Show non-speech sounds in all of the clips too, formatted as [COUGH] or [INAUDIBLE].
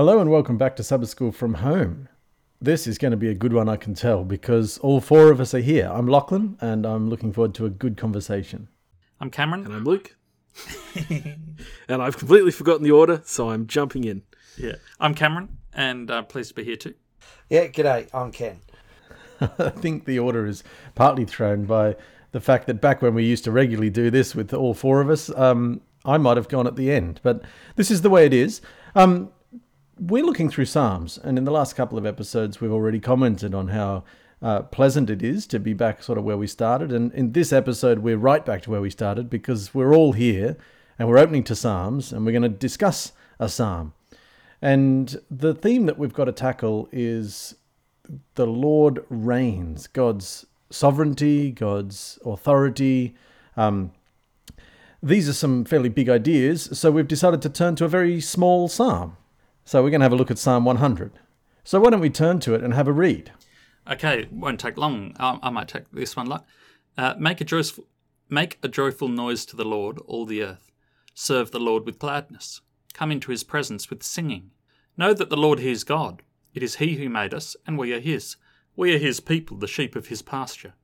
Hello and welcome back to Sabbath School from Home. This is going to be a good one, I can tell, because all four of us are here. I'm Lachlan, and I'm looking forward to a good conversation. I'm Cameron. And I'm Luke. [LAUGHS] and I've completely forgotten the order, so I'm jumping in. Yeah, I'm Cameron, and I'm pleased to be here too. Yeah, g'day, I'm Ken. [LAUGHS] I think the order is partly thrown by the fact that back when we used to regularly do this with all four of us, um, I might have gone at the end, but this is the way it is. Um, we're looking through Psalms, and in the last couple of episodes, we've already commented on how uh, pleasant it is to be back sort of where we started. And in this episode, we're right back to where we started because we're all here and we're opening to Psalms and we're going to discuss a Psalm. And the theme that we've got to tackle is the Lord reigns, God's sovereignty, God's authority. Um, these are some fairly big ideas, so we've decided to turn to a very small psalm. So we're going to have a look at Psalm 100. So why don't we turn to it and have a read? Okay, won't take long. I, I might take this one. Uh, make a joyful, make a joyful noise to the Lord, all the earth. Serve the Lord with gladness. Come into His presence with singing. Know that the Lord is God. It is He who made us, and we are His. We are His people, the sheep of His pasture.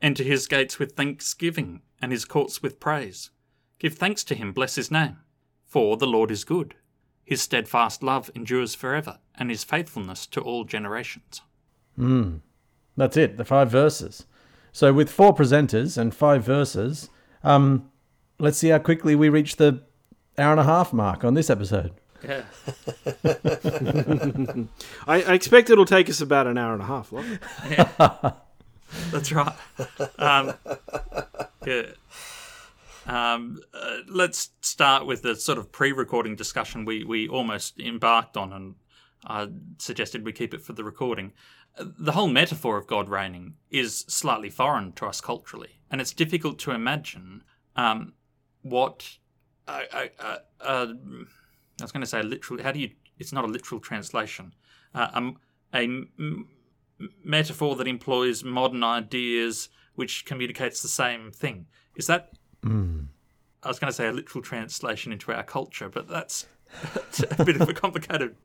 Enter His gates with thanksgiving, and His courts with praise. Give thanks to Him, bless His name. For the Lord is good his steadfast love endures forever, and his faithfulness to all generations. Hmm. That's it, the five verses. So, with four presenters and five verses, um, let's see how quickly we reach the hour and a half mark on this episode. Yeah. [LAUGHS] I, I, expect it'll take us about an hour and a half. yeah. [LAUGHS] That's right. Um, yeah. Um, uh, let's start with the sort of pre-recording discussion we we almost embarked on, and I suggested we keep it for the recording. The whole metaphor of God reigning is slightly foreign to us culturally, and it's difficult to imagine um, what I, I, I was going to say literal. How do you? It's not a literal translation. Uh, metaphor that employs modern ideas which communicates the same thing. Is that Mm. I was going to say a literal translation into our culture, but that's, [LAUGHS] a bit of a complicated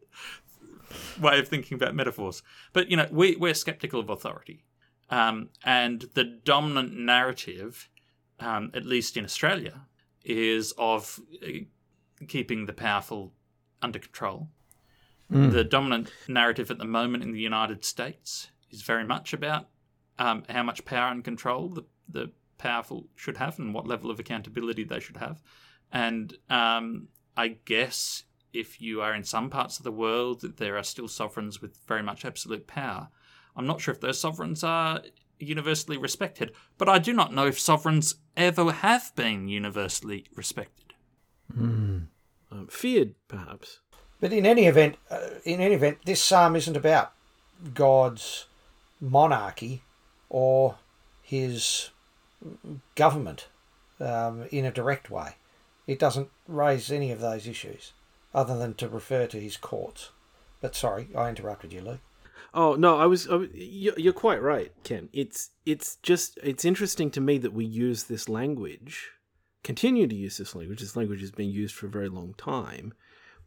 way of thinking about metaphors. But you know, we we're skeptical of authority, um, and the dominant narrative, um, at least in Australia, is of uh, keeping the powerful under control. Mm. The dominant narrative at the moment in the United States is very much about um, how much power and control the the powerful should have and what level of accountability they should have. And um, I guess if you are in some parts of the world, there are still sovereigns with very much absolute power. I'm not sure if those sovereigns are universally respected, but I do not know if sovereigns ever have been universally respected. Mm. Um, feared, perhaps. But in any event, uh, in any event, this psalm isn't about God's monarchy or his government um, in a direct way. It doesn't raise any of those issues other than to refer to his courts. But sorry, I interrupted you, Luke. Oh no, I was. I, you're quite right, Ken. It's it's just it's interesting to me that we use this language, continue to use this language. This language has been used for a very long time,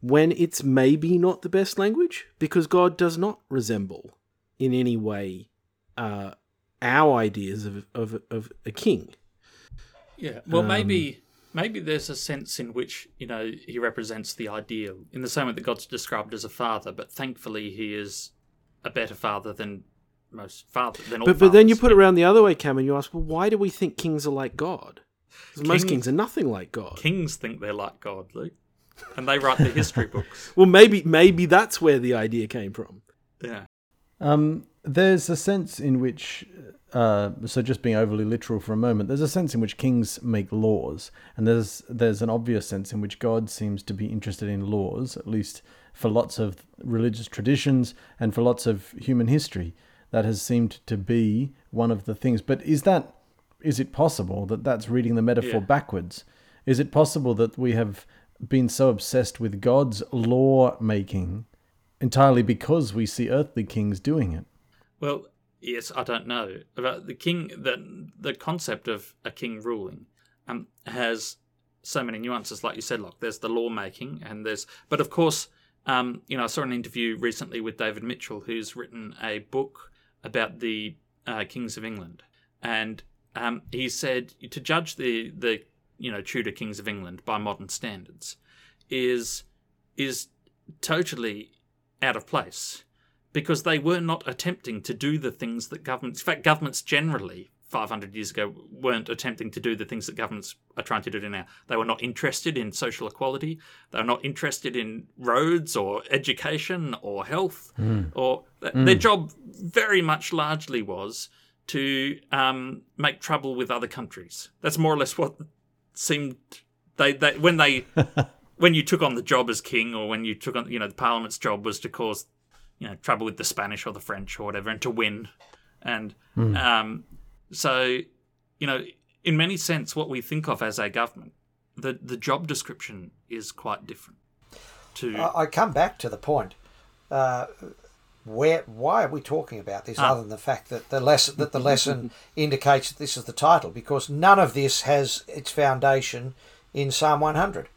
when it's maybe not the best language because God does not resemble in any way uh, our ideas of of, of a king. Yeah. Well, um, maybe maybe there's a sense in which you know he represents the ideal in the same way that God's described as a father, but thankfully he is a better father than most father than all. But but then you put it around the other way, Cam, and you ask, well, why do we think kings are like God? King, most kings are nothing like God. Kings think they're like God, Luke, and they write the history [LAUGHS] books. well, maybe maybe that's where the idea came from. Yeah. Um, there's a sense in which uh, so just being overly literal for a moment, there's a sense in which kings make laws, and there's there's an obvious sense in which God seems to be interested in laws, at least for lots of religious traditions and for lots of human history. That has seemed to be one of the things. But is that is it possible that that's reading the metaphor yeah. backwards? Is it possible that we have been so obsessed with God's law making entirely because we see earthly kings doing it? Well, yes, I don't know about the king. The the concept of a king ruling um, has so many nuances, like you said. Like there's the lawmaking, and there's, but of course, um, you know, I saw an interview recently with David Mitchell, who's written a book about the uh, kings of England, and um, he said to judge the the you know Tudor kings of England by modern standards is is totally out of place because they were not attempting to do the things that governments, in fact, governments generally 500 years ago weren't attempting to do the things that governments are trying to do now. They were not interested in social equality. They were not interested in roads or education or health. Mm. Or mm. their job very much largely was to um, make trouble with other countries. That's more or less what seemed they, they when they [LAUGHS] when you took on the job as king or when you took on you know the parliament's job was to cause you know trouble with the Spanish or the French or whatever and to win. And Mm. um, so, you know, in many sense, what we think of as a government, the the job description is quite different. To I I come back to the point. Uh, where why are we talking about this Ah. other than the fact that the lesson that the lesson [LAUGHS] indicates that this is the title because none of this has its foundation in Psalm 100.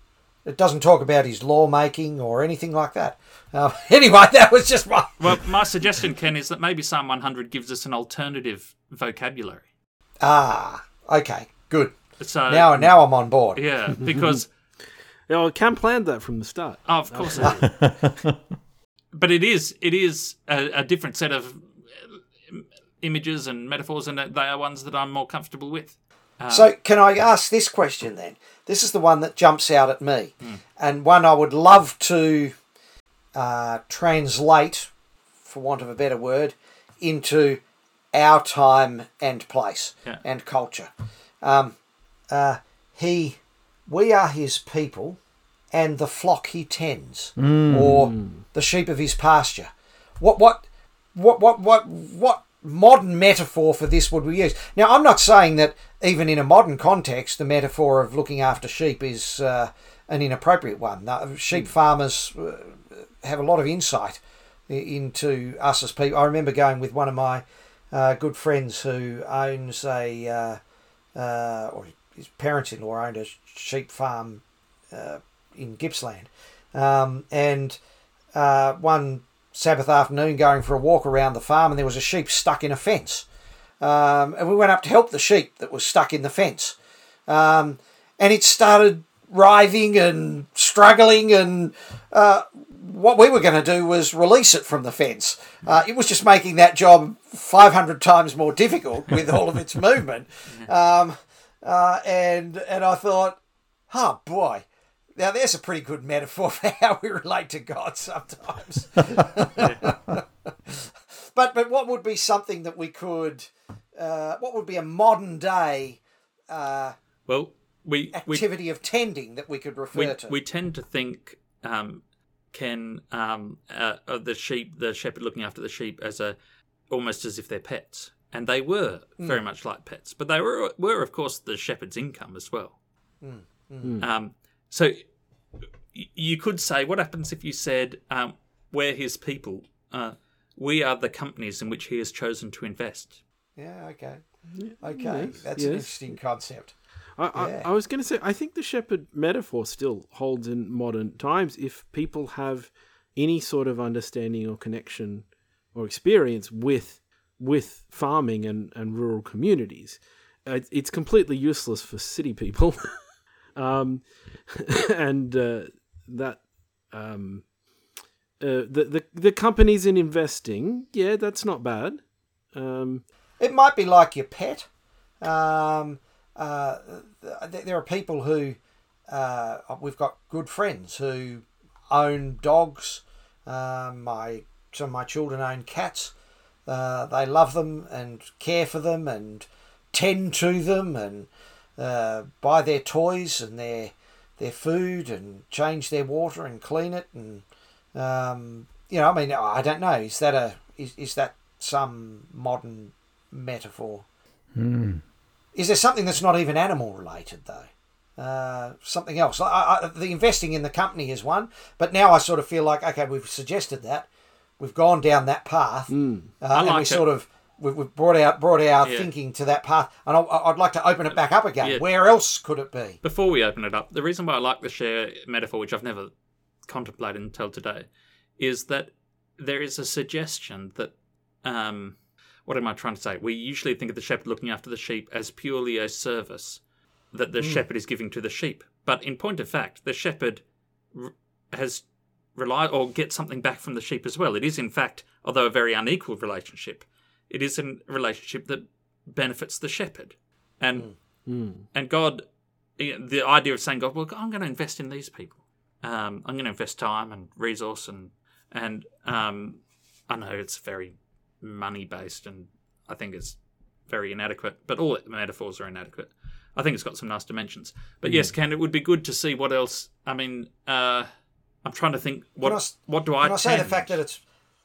It doesn't talk about his lawmaking or anything like that. Uh, [LAUGHS] anyway, that was just my well, my suggestion, Ken, is that maybe Psalm 100 gives us an alternative vocabulary. ah okay good. So Now now I'm on board. yeah, because [LAUGHS] Oh, Cam planned that from the start. oh, of course, [LAUGHS] but it is it is a, a different set of uh, images and metaphors, and they are ones that I'm more comfortable with. So, can I ask this question then? This is the one that jumps out at me, and one I would love to uh, translate, for want of a better word, into our time and place Yeah. and culture. Um, uh, he, we are his people, and the flock he tends, or the sheep of his pasture. What, what, what, what, what, what modern metaphor for this would we use? Now, I'm not saying that even in a modern context, the metaphor of looking after sheep is uh, an inappropriate one. No, sheep farmers uh, have a lot of insight into us as people. I remember going with one of my uh, good friends who owns a, uh, uh, or his parents-in-law owned a sheep farm uh, in Gippsland, um, and uh, one Sabbath afternoon going for a walk around the farm, and there was a sheep stuck in a fence. Um, and we went up to help the sheep that was stuck in the fence. Um, and it started writhing and struggling, and uh, what we were going to do was release it from the fence. Uh, it was just making that job 500 times more difficult with all of its [LAUGHS] movement. Um, uh, and, and I thought, oh boy. Now, there's a pretty good metaphor [LAUGHS] for how we relate to God sometimes. [LAUGHS] but but what would be something that we could uh, what would be a modern day uh, Well, we we activity of tending that we could refer we, to? we tend to think um, Ken um, uh, of the sheep, the shepherd looking after the sheep as a almost as if they're pets, and they were very much like pets, but they were were of course the shepherd's income as well. Um, so you could say, what happens if you said um, we're his people? Uh, we are the companies in which he has chosen to invest. yeah okay okay yes, that's an interesting concept I, Yeah. I, I was going to say, I think the shepherd metaphor still holds in modern times if people have any sort of understanding or connection or experience with with farming and, and rural communities. Uh, It, it's completely useless for city people. [LAUGHS] um, [LAUGHS] and uh, that um, uh, the, the the companies in investing, yeah, that's not bad. Um, it might be like your pet. Um, uh, th- there are people who uh, we've got good friends who own dogs. Um, my some of my children own cats. Uh, they love them and care for them and tend to them and uh, buy their toys and their their food and change their water and clean it and um, you know I mean I don't know is that a is, is that some modern metaphor? Is there something that's not even animal related though? Uh, something else. I, I, the investing in the company is one but now I sort of feel like okay we've suggested that. We've gone down that path. Uh, and we it. sort of we've, we've brought out brought our Yeah. thinking to that path and I, I'd like to open it back up again Yeah. where else could it be Before we open it up, the reason why I like the share metaphor, which I've never contemplated until today is that there is a suggestion that um, what am I trying to say? We usually think of the shepherd looking after the sheep as purely a service that the shepherd is giving to the sheep. But in point of fact, the shepherd r- has relied or gets something back from the sheep as well. It is, in fact, although a very unequal relationship, it is a relationship that benefits the shepherd. And and God, the idea of saying, God, well, I'm going to invest in these people. Um, I'm going to invest time and resource and and um, I know it's very money based and I think it's very inadequate, but all metaphors are inadequate. I think it's got some nice dimensions. But yes, Ken, it would be good to see what else. I mean, uh, I'm trying to think what I what do I? Can I say the fact that it's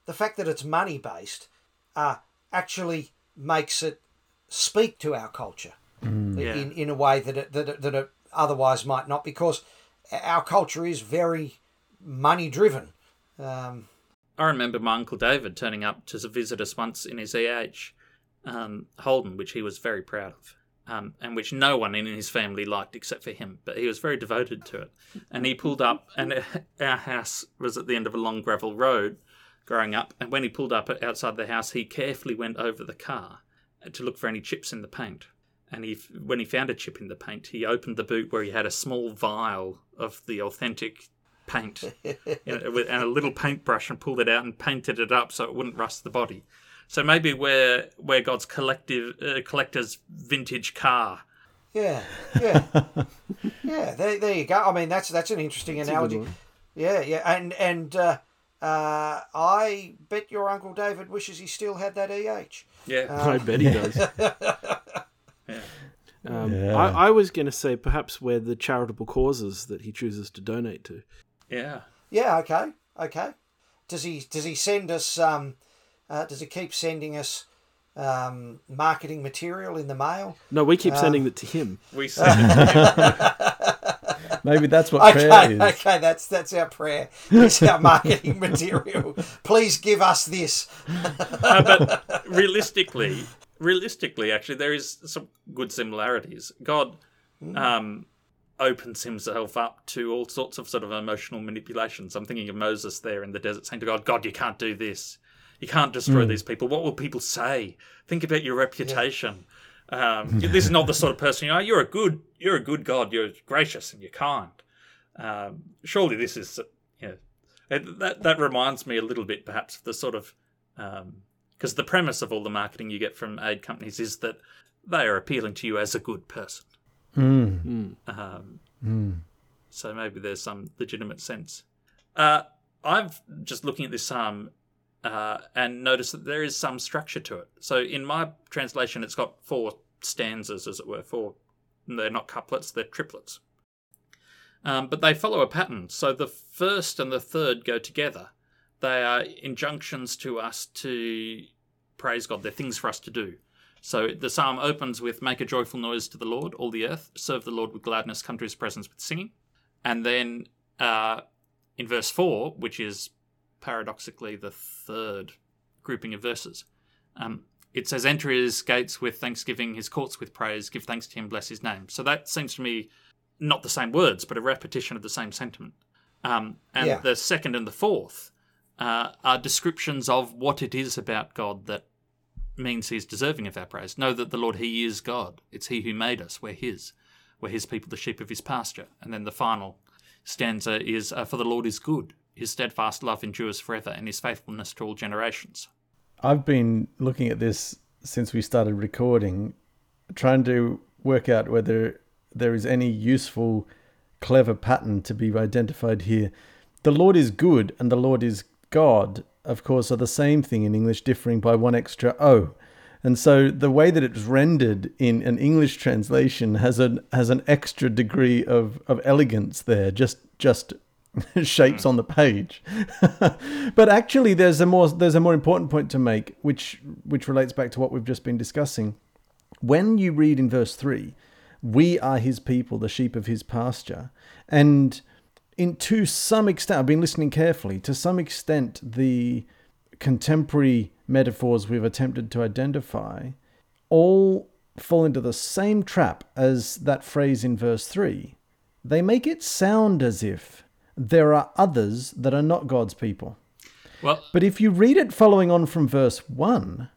the fact that it's money based uh, actually makes it speak to our culture Yeah. in, in a way that it, that it, that it otherwise might not because our culture is very money driven. Um, I remember my uncle David turning up to visit us once in his EH um, Holden, which he was very proud of, um, and which no one in his family liked except for him. But he was very devoted to it. And he pulled up, and [LAUGHS] our house was at the end of a long gravel road growing up. And when he pulled up outside the house, he carefully went over the car to look for any chips in the paint. And he, when he found a chip in the paint, he opened the boot where he had a small vial of the authentic paint [LAUGHS] you know, and a little paintbrush and pulled it out and painted it up so it wouldn't rust the body. So maybe we're we're God's collective uh, collector's vintage car. yeah, yeah, [LAUGHS] yeah. There, there you go. I mean, that's that's an interesting a good analogy. Yeah, yeah, and and uh, uh, I bet your uncle David wishes he still had that EH. Yeah, I bet he does. [LAUGHS] yeah. Um, Yeah. I, I was going to say perhaps we're the charitable causes that he chooses to donate to. yeah. Yeah, okay, okay. Does he does he send us? Um, uh, does he keep sending us um, marketing material in the mail? No, we Uh, keep sending it to him. We send it to him. [LAUGHS] Maybe that's what [LAUGHS] prayer Okay, is. okay, that's that's our prayer. It's our marketing [LAUGHS] material. Please give us this. Uh, but [LAUGHS] realistically, realistically, actually, there is some good similarities. God um, opens himself up to all sorts of sort of emotional manipulations. I'm thinking of Moses there in the desert saying to God, God, you can't do this. You can't destroy these people. What will people say? Think about your reputation. Um, [LAUGHS] this is not the sort of person you are. You're a good, you're a good God. You're gracious and you're kind. Um, surely this is, you know, it, that that reminds me a little bit, perhaps, of the sort of because the premise of all the marketing you get from aid companies is that they are appealing to you as a good person. Mm. Um, So maybe there's some legitimate sense. Uh, I've just looking at this psalm uh, and notice that there is some structure to it. So in my translation, it's got four stanzas, as it were. Four. They're not couplets; they're triplets. Um, but they follow a pattern. So the first and the third go together. They are injunctions to us to praise God. They're things for us to do. So the psalm opens with "Make a joyful noise to the Lord, all the earth; serve the Lord with gladness; come to His presence with singing." And then uh, in verse four, which is paradoxically the third grouping of verses, um, it says, "Enter His gates with thanksgiving; His courts with praise. Give thanks to Him; bless His name." So that seems to me not the same words, but a repetition of the same sentiment. Um, and Yeah. the second and the fourth uh, are descriptions of what it is about God that means he's deserving of our praise. Know that the Lord, he is God. It's he who made us. We're his. We're his people, the sheep of his pasture. And then the final stanza is uh, For the Lord is good. His steadfast love endures forever, and his faithfulness to all generations. I've been looking at this since we started recording, trying to work out whether there is any useful, clever pattern to be identified here. The Lord is good and the Lord is God, of course, are the same thing in English, differing by one extra O. And so the way that it's rendered in an English translation has an has an extra degree of, of elegance there, just just [LAUGHS] shapes hmm. on the page. [LAUGHS] but actually there's a more there's a more important point to make, which which relates back to what we've just been discussing. When you read in verse three, we are his people, the sheep of his pasture, and in to some extent, I've been listening carefully. To some extent, the contemporary metaphors we've attempted to identify all fall into the same trap as that phrase in verse 3. They make it sound as if there are others that are not God's people. Well, But if you read it following on from verse 1,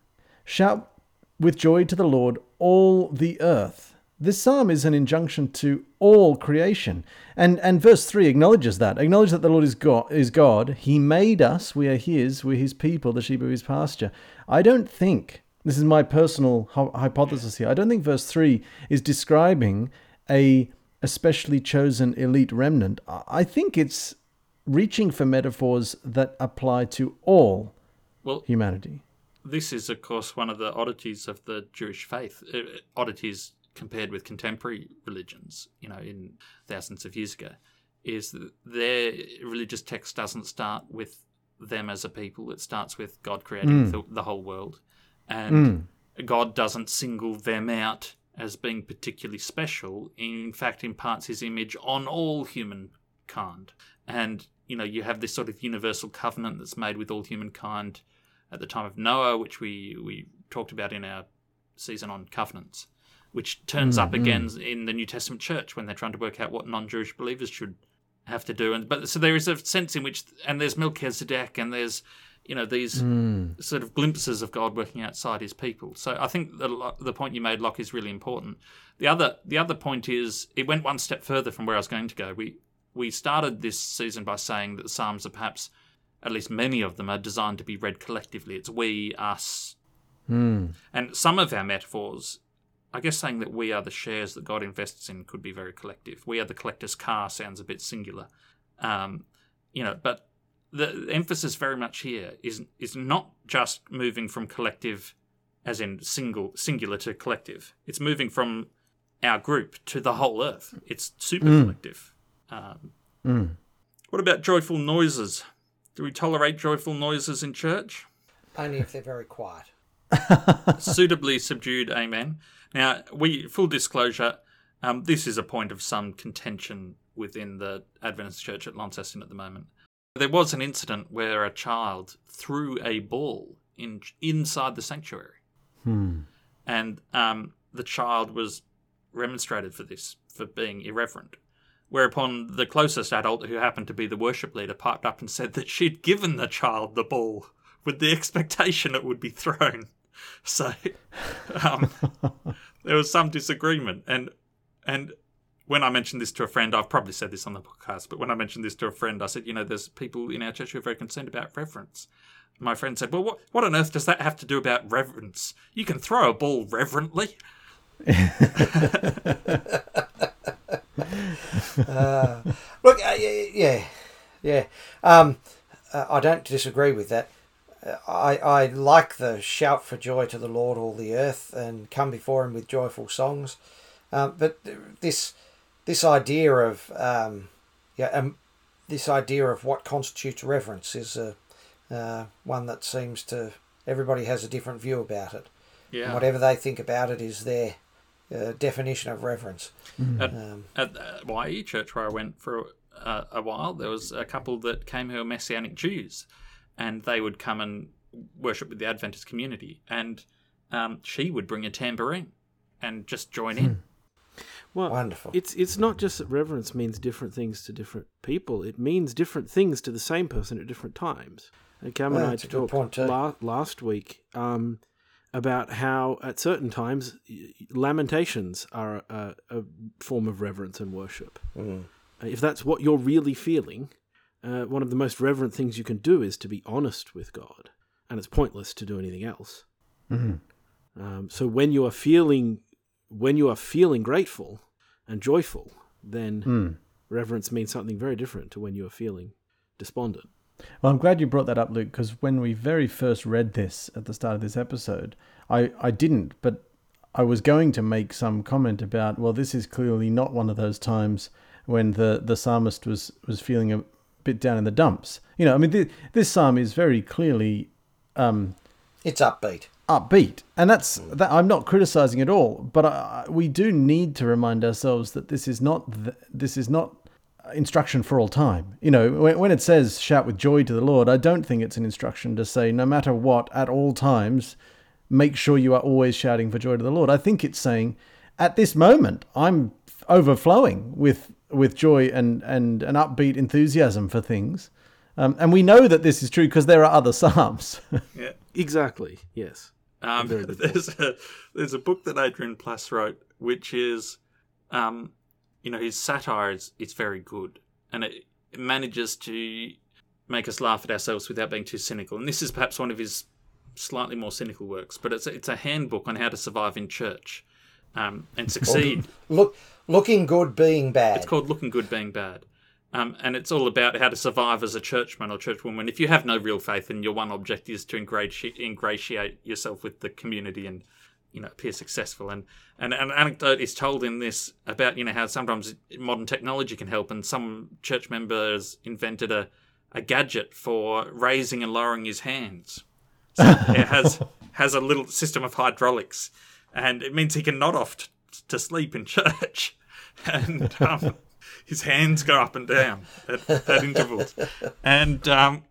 shout with joy to the Lord, all the earth. This psalm is an injunction to all creation. And and verse 3 acknowledges that. Acknowledge that the Lord is God, is God. He made us, we are his, we're his people, the sheep of his pasture. I don't think this is my personal hypothesis here. I don't think verse 3 is describing a especially chosen elite remnant. I think it's reaching for metaphors that apply to all well, humanity. this is, of course, one of the oddities of the Jewish faith. Uh, uh, oddities compared with contemporary religions, you know, in thousands of years ago, is that their religious text doesn't start with them as a people. It starts with God creating hmm. the, the whole world, and hmm. God doesn't single them out as being particularly special. In fact, imparts His image on all humankind, and you know, you have this sort of universal covenant that's made with all humankind at the time of Noah, which we, we talked about in our season on covenants, which turns up mm-hmm. again in the New Testament church when they're trying to work out what non-Jewish believers should have to do. And but so there is a sense in which, and there's Melchizedek, and there's you know these sort of glimpses of God working outside His people. So I think the the point you made, Locke, is really important. The other the other point is it went one step further from where I was going to go. We we started this season by saying that the Psalms are perhaps at least many of them are designed to be read collectively. It's we, us. And some of our metaphors, I guess saying that we are the shares that God invests in could be very collective. We are the collector's car sounds a bit singular. Um, you know, but the emphasis very much here is is not just moving from collective as in single singular to collective. It's moving from our group to the whole earth. It's super collective. Um, What about joyful noises? Do we tolerate joyful noises in church? Only if they're very quiet. [LAUGHS] Suitably subdued, amen. Now, we full disclosure, um, this is a point of some contention within the Adventist Church at Launceston at the moment. There was an incident where a child threw a ball in inside the sanctuary, and um, the child was remonstrated for this for being irreverent. Whereupon the closest adult, who happened to be the worship leader, piped up and said that she'd given the child the ball with the expectation it would be thrown. [LAUGHS] So um, [LAUGHS] there was some disagreement, and and when I mentioned this to a friend, I've probably said this on the podcast, but when I mentioned this to a friend, I said, you know, there's people in our church who are very concerned about reverence. My friend said, well, what, what on earth does that have to do about reverence? You can throw a ball reverently. [LAUGHS] Look, uh, yeah, yeah. Um, uh, I don't disagree with that. Uh, I, I like the shout for joy to the Lord, all the earth, and come before Him with joyful songs. Um, but this this idea of um, yeah, um, this idea of what constitutes reverence is a uh, one that seems to everybody has a different view about it. Yeah. And whatever they think about it is their uh, definition of reverence. At, Um, at YE church where I went for uh, a while, there was a couple that came who were Messianic Jews, and they would come and worship with the Adventist community, and um, she would bring a tambourine and just join in. Well, Wonderful. It's it's not just that reverence means different things to different people. It means different things to the same person at different times. And Cam and I a good talked point too. la- last week um, about how at certain times lamentations are a, a form of reverence and worship. Mm. Uh, If that's what you're really feeling, uh, one of the most reverent things you can do is to be honest with God, and it's pointless to do anything else. Um, so when you are feeling when you are feeling grateful and joyful, then reverence means something very different to when you are feeling despondent. Well, I'm glad you brought that up, Luke, because when we very first read this at the start of this episode, I, I didn't, but I was going to make some comment about, well, this is clearly not one of those times when the, the psalmist was, was feeling a bit down in the dumps. You know, I mean, th- this psalm is very clearly um, It's upbeat. Upbeat, and that's that. I'm not criticizing at all, but I, we do need to remind ourselves that this is not th- this is not instruction for all time. You know, when, when it says shout with joy to the Lord, I don't think it's an instruction to say no matter what at all times, make sure you are always shouting for joy to the Lord. I think it's saying at this moment I'm overflowing with with joy and and an upbeat enthusiasm for things. Um, and we know that this is true because there are other [LAUGHS] psalms. Yeah. Exactly. Yes. Um, [LAUGHS] there's a there's a book that Adrian Plass wrote, which is, um, you know, his satire is it's very good, and it, it manages to make us laugh at ourselves without being too cynical. And this is perhaps one of his slightly more cynical works, but it's a, it's a handbook on how to survive in church, um, and succeed. Look, looking good, being bad. It's called Looking Good, Being Bad. Um, and it's all about how to survive as a churchman or churchwoman. If you have no real faith and your one object is to ingratiate, ingratiate yourself with the community and you know appear successful, and, and an anecdote is told in this about you know how sometimes modern technology can help, and some church members invented a, a gadget for raising and lowering his hands. So it has [LAUGHS] has a little system of hydraulics, and it means he can nod off t- to sleep in church, [LAUGHS] and um, his hands go up and down at, at intervals, and um,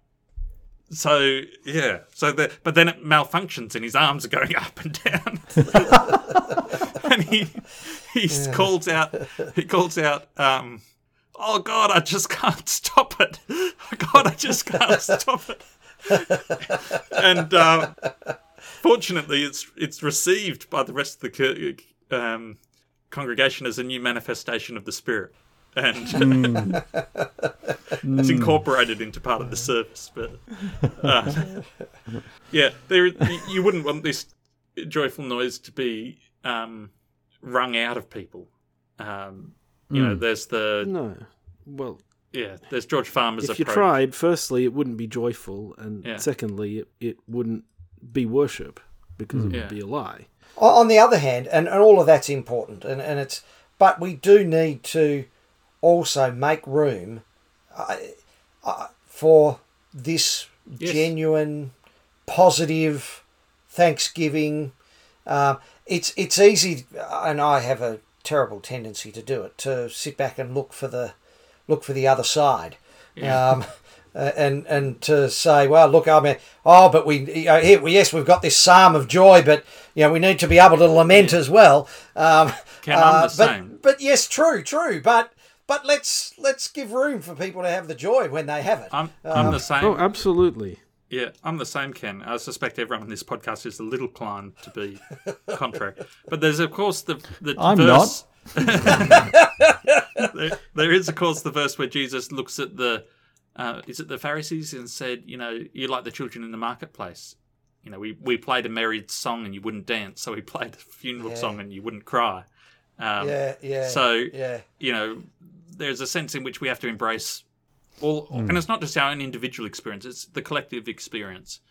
so yeah, so the, but then it malfunctions and his arms are going [LAUGHS] up and down, [LAUGHS] and he he calls out he calls out. Um, Oh God, I just can't stop it. God, I just can't stop it and uh, fortunately, it's it's received by the rest of the um, congregation as a new manifestation of the Spirit, and [LAUGHS] [LAUGHS] it's incorporated into part of the service. But uh, [LAUGHS] yeah, there you- you wouldn't want this joyful noise to be um, wrung out of people. Um, you know, there's the No. Well, yeah, there's George Farmer's if you tried, firstly, it wouldn't be joyful, and Yeah. secondly, it, it wouldn't be worship because it Yeah. would be a lie. On the other hand, and, and all of that's important, and, and it's but we do need to also make room uh, uh, for this Yes. genuine, positive Thanksgiving. Uh, it's it's easy, and I have a terrible tendency to do it to sit back and look for the look for the other side. Um, uh, and and to say, well, look, I mean, oh, but we, you know, here, yes, we've got this psalm of joy, but you know, we need to be able to lament as well. Um, Ken, I'm but. But yes, true, true. But but let's let's give room for people to have the joy when they have it. I'm I'm the same. Oh, absolutely. Yeah, I'm the same, Ken. I suspect everyone on this podcast is a little inclined to be [LAUGHS] contrary. But there's, of course, the, the I'm verse. [LAUGHS] there, there is, of course, the verse where Jesus looks at the. Uh, is it the Pharisees and said, you know, you're like the children in the marketplace. You know, we, we played a married song and you wouldn't dance, so we played a funeral Yeah. song and you wouldn't cry. Um, yeah, yeah. so yeah, you know, there's a sense in which we have to embrace all, and it's not just our own individual experience; it's the collective experience.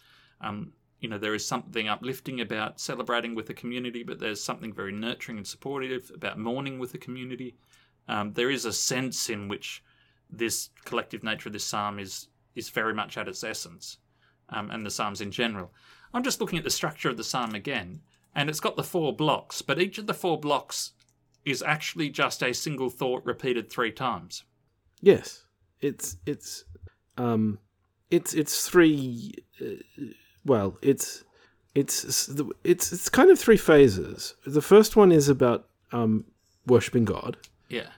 Um, you know, there is something uplifting about celebrating with the community, but there's something very nurturing and supportive about mourning with the community. Um, there is a sense in which this collective nature of this psalm is is very much at its essence, um, and the psalms in general. I'm just looking at the structure of the psalm again, and it's got the four blocks, but each of the four blocks is actually just a single thought repeated three times. Yes, it's it's um, it's it's three. Uh, well, it's it's it's it's kind of three phases. The first one is about um, worshiping God. Yeah,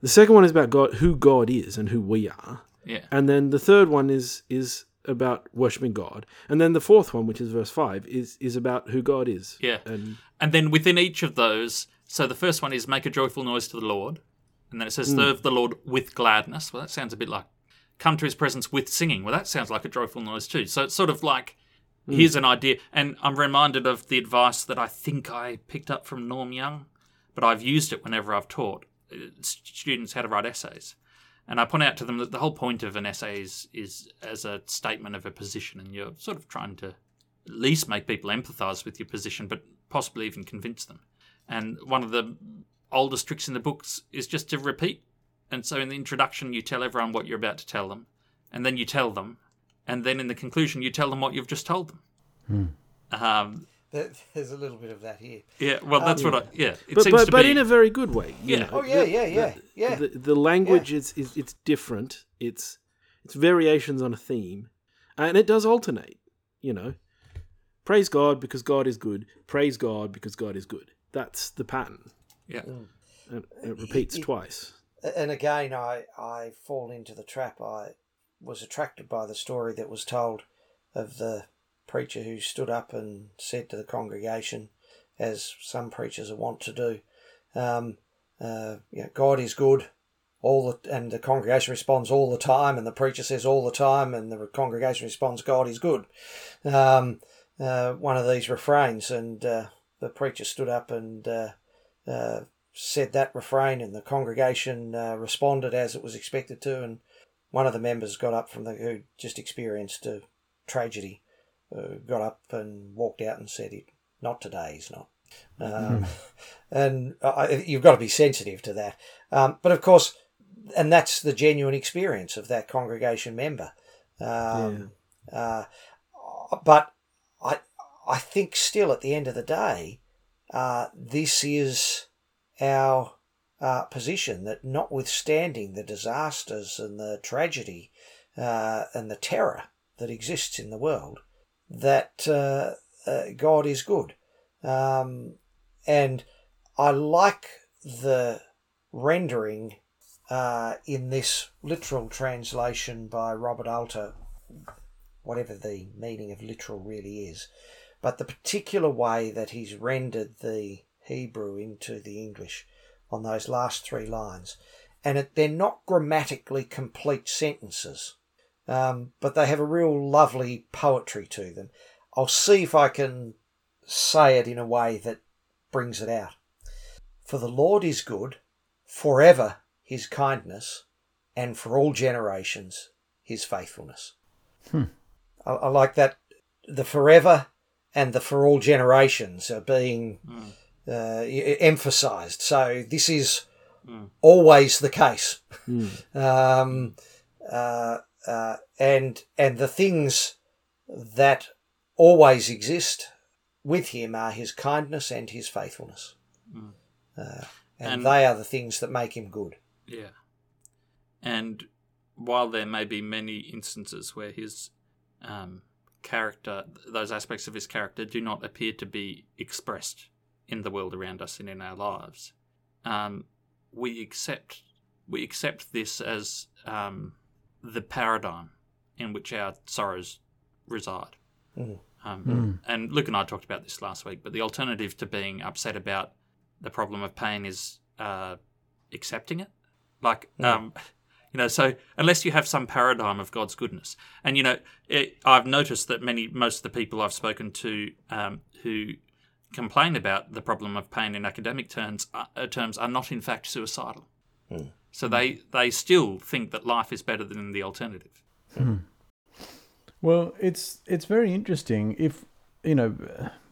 The second one is about God, who God is, and who we are. yeah, And then the third one is is about worshiping God. And then the fourth one, which is verse five, is is about who God is. yeah. And And then within each of those, so the first one is make a joyful noise to the Lord, and then it says serve the Lord with gladness. Well, that sounds a bit like come to His presence with singing. Well, that sounds like a joyful noise too. So it's sort of like here's an idea, and I'm reminded of the advice that I think I picked up from Norm Young, but I've used it whenever I've taught uh, students how to write essays. And I point out to them that the whole point of an essay is, is as a statement of a position, and you're sort of trying to at least make people empathise with your position, but possibly even convince them. And one of the oldest tricks in the books is just to repeat. And so in the introduction, you tell everyone what you're about to tell them, and then you tell them, and then in the conclusion, you tell them what you've just told them. Um, there's a little bit of that here. yeah, well, that's what I. Yeah, it but seems but, to but be. in a very good way. you Yeah. know. Oh yeah, The- yeah, yeah, the- yeah. The, the language is, is it's different. It's it's variations on a theme, and it does alternate. You know, praise God because God is good. Praise God because God is good. That's the pattern, yeah, and it repeats it- twice. and again, I I fall into the trap. I was attracted by the story that was told of the preacher who stood up and said to the congregation, as some preachers are wont to do, um, uh, you know, God is good, all the, and the congregation responds all the time, and the preacher says all the time, and the congregation responds, God is good. Um, uh, one of these refrains, and uh, the preacher stood up and uh, uh, said that refrain, and the congregation uh, responded as it was expected to, and one of the members got up from the who just experienced a tragedy, got up and walked out and said, "Not today, he's not." Um, and you've got to be sensitive to that. Um, but of course, and that's the genuine experience of that congregation member. Um, yeah. uh, but I, think still at the end of the day, uh, this is our uh, position that notwithstanding the disasters and the tragedy uh, and the terror that exists in the world, that uh, uh, God is good. Um, and I like the rendering uh, in this literal translation by Robert Alter, whatever the meaning of literal really is, but the particular way that he's rendered the Hebrew into the English on those last three lines. And it, they're not grammatically complete sentences, um, but they have a real lovely poetry to them. I'll see if I can say it in a way that brings it out. For the Lord is good, forever his kindness, and for all generations his faithfulness. Hmm. I, I, like that the forever and the for all generations are being mm. uh, emphasized. So this is mm. always the case. Mm. [LAUGHS] um, uh, uh, and and the things that always exist with him are his kindness and his faithfulness. Mm. Uh, and, and, they are the things that make him good. Yeah. And while there may be many instances where his um, character, those aspects of his character, do not appear to be expressed in the world around us and in our lives, um, we accept we accept this as um, the paradigm in which our sorrows reside. Mm. Um, mm. And Luke and I talked about this last week, but the alternative to being upset about the problem of pain is uh, accepting it. Like, mm. You know, so unless you have some paradigm of God's goodness, and you know, it, I've noticed that many, most of the people I've spoken to um, who complain about the problem of pain in academic terms, uh, terms are not in fact suicidal. Mm. So they they still think that life is better than the alternative. Hmm. Well, it's it's very interesting if you know,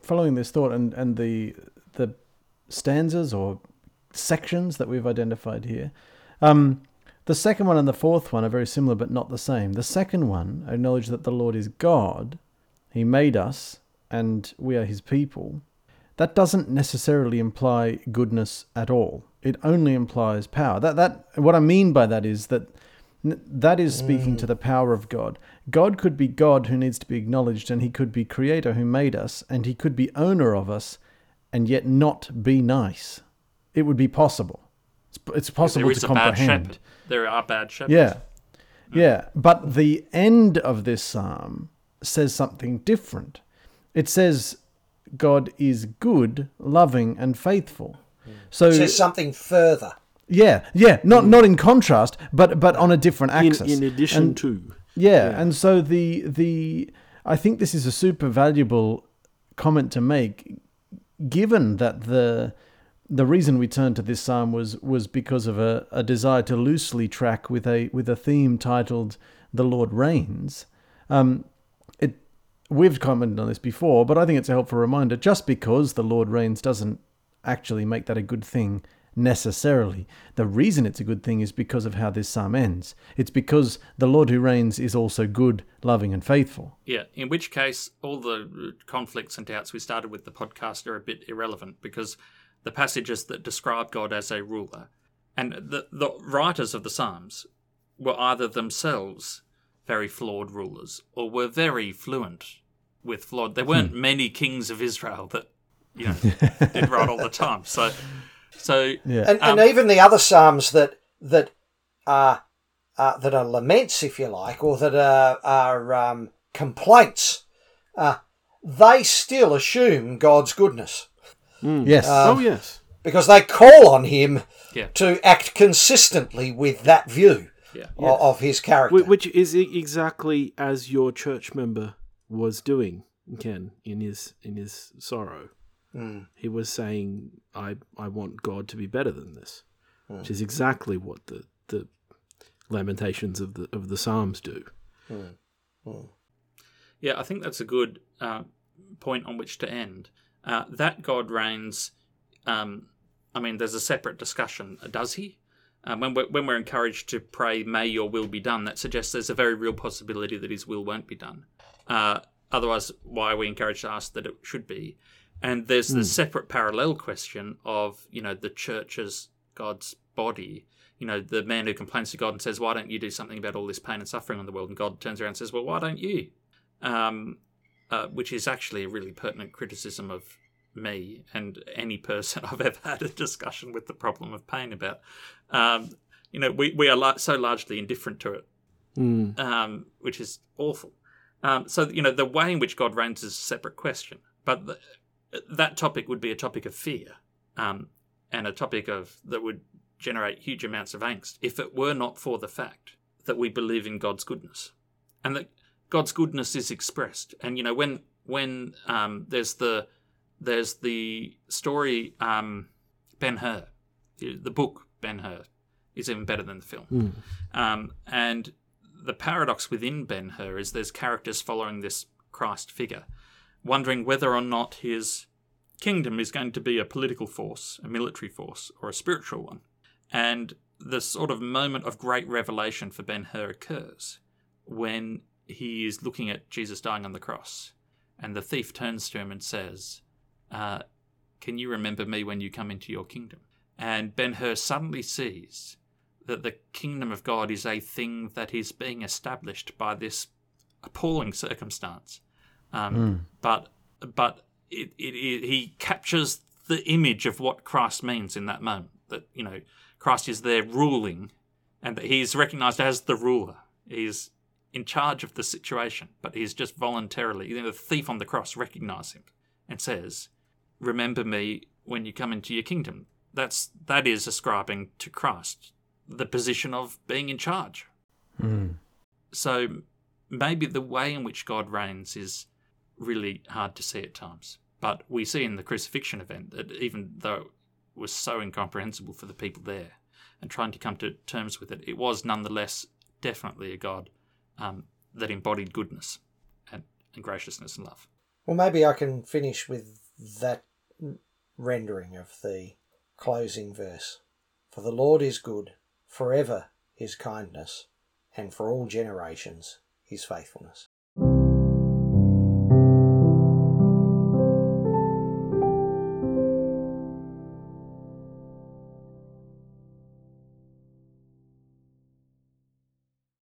following this thought and and the the stanzas or sections that we've identified here. Um, the second one and the fourth one are very similar, but not the same. The second one acknowledge that the Lord is God, He made us, and we are His people. That doesn't necessarily imply goodness at all. It only implies power. That that what I mean by that is that that is speaking mm. to the power of God. God could be God who needs to be acknowledged, and He could be Creator who made us, and He could be owner of us, and yet not be nice. It would be possible. It's, it's possible to comprehend. There are bad shepherds. Yeah, mm. yeah. But the end of this psalm says something different. It says God is good, loving, and faithful. Mm. So it says something further. Yeah, yeah, not mm. not in contrast, but but on a different axis. In, in addition and, to. Yeah, yeah, and so the the I think this is a super valuable comment to make, given that the the reason we turned to this psalm was was because of a, a desire to loosely track with a with a theme titled "The Lord Reigns." Um, it we've commented on this before, but I think it's a helpful reminder. Just because the Lord reigns doesn't actually make that a good thing necessarily. The reason it's a good thing is because of how this psalm ends. It's because the Lord who reigns is also good, loving, and faithful. Yeah, in which case, all the conflicts and doubts we started with the podcast are a bit irrelevant because the passages that describe God as a ruler and the, the writers of the Psalms were either themselves very flawed rulers or were very fluent with flawed. There weren't hmm. many kings of Israel that you know [LAUGHS] did right all the time. So so yeah. and, um, and even the other psalms that that are uh, that are laments, if you like, or that are, are um, complaints, uh, they still assume God's goodness Mm. Yes. oh um, yes. because they call on Him Yeah. to act consistently with that view Yeah. o- of, His character. Which is exactly as your church member was doing, Ken, in his in his sorrow. Mm. He was saying, "I I want God to be better than this," mm. which is exactly what the the lamentations of the of the Psalms do. Yeah, I think that's a good uh, point on which to end. Uh, that God reigns. Um, I mean, there's a separate discussion. Does he? Uh, when we're when we're encouraged to pray, "May Your will be done," that suggests there's a very real possibility that His will won't be done. Uh, otherwise, why are we encouraged to ask that it should be? And there's the separate parallel question of you know the church as God's body. You know, the man who complains to God and says, "Why don't you do something about all this pain and suffering in the world?" And God turns around and says, "Well, why don't you?" um, uh, which is actually a really pertinent criticism of me and any person [LAUGHS] I've ever had a discussion with the problem of pain about. Um, you know, we, we are la- so largely indifferent to it, Mm. um, which is awful. Um, so, you know, the way in which God reigns is a separate question, but the, that topic would be a topic of fear um, and a topic of that would generate huge amounts of angst if it were not for the fact that we believe in God's goodness and that God's goodness is expressed. And you know, when when um, there's the there's the story um, Ben Hur, the book Ben Hur is even better than the film. Um, and the paradox within Ben Hur is there's characters following this Christ figure, wondering whether or not his kingdom is going to be a political force, a military force, or a spiritual one. And the sort of moment of great revelation for Ben Hur occurs when he is looking at Jesus dying on the cross, and the thief turns to him and says, uh, Can you remember me when you come into your kingdom? And Ben Hur suddenly sees that the kingdom of God is a thing that is being established by this appalling circumstance. Um, But but it, it, it, he captures the image of what Christ means in that moment. That you know Christ is there ruling, and that he is recognized as the ruler. He's in charge of the situation, but he's just voluntarily. You know, the thief on the cross recognizes him and says, "Remember me when you come into your kingdom." That's that is ascribing to Christ the position of being in charge. Hmm. So maybe the way in which God reigns is really hard to see at times. But we see in the crucifixion event that even though it was so incomprehensible for the people there and trying to come to terms with it, it was nonetheless definitely a God um, that embodied goodness and, and graciousness and love. Well, maybe I can finish with that rendering of the closing verse. For the Lord is good, forever his kindness, and for all generations his faithfulness.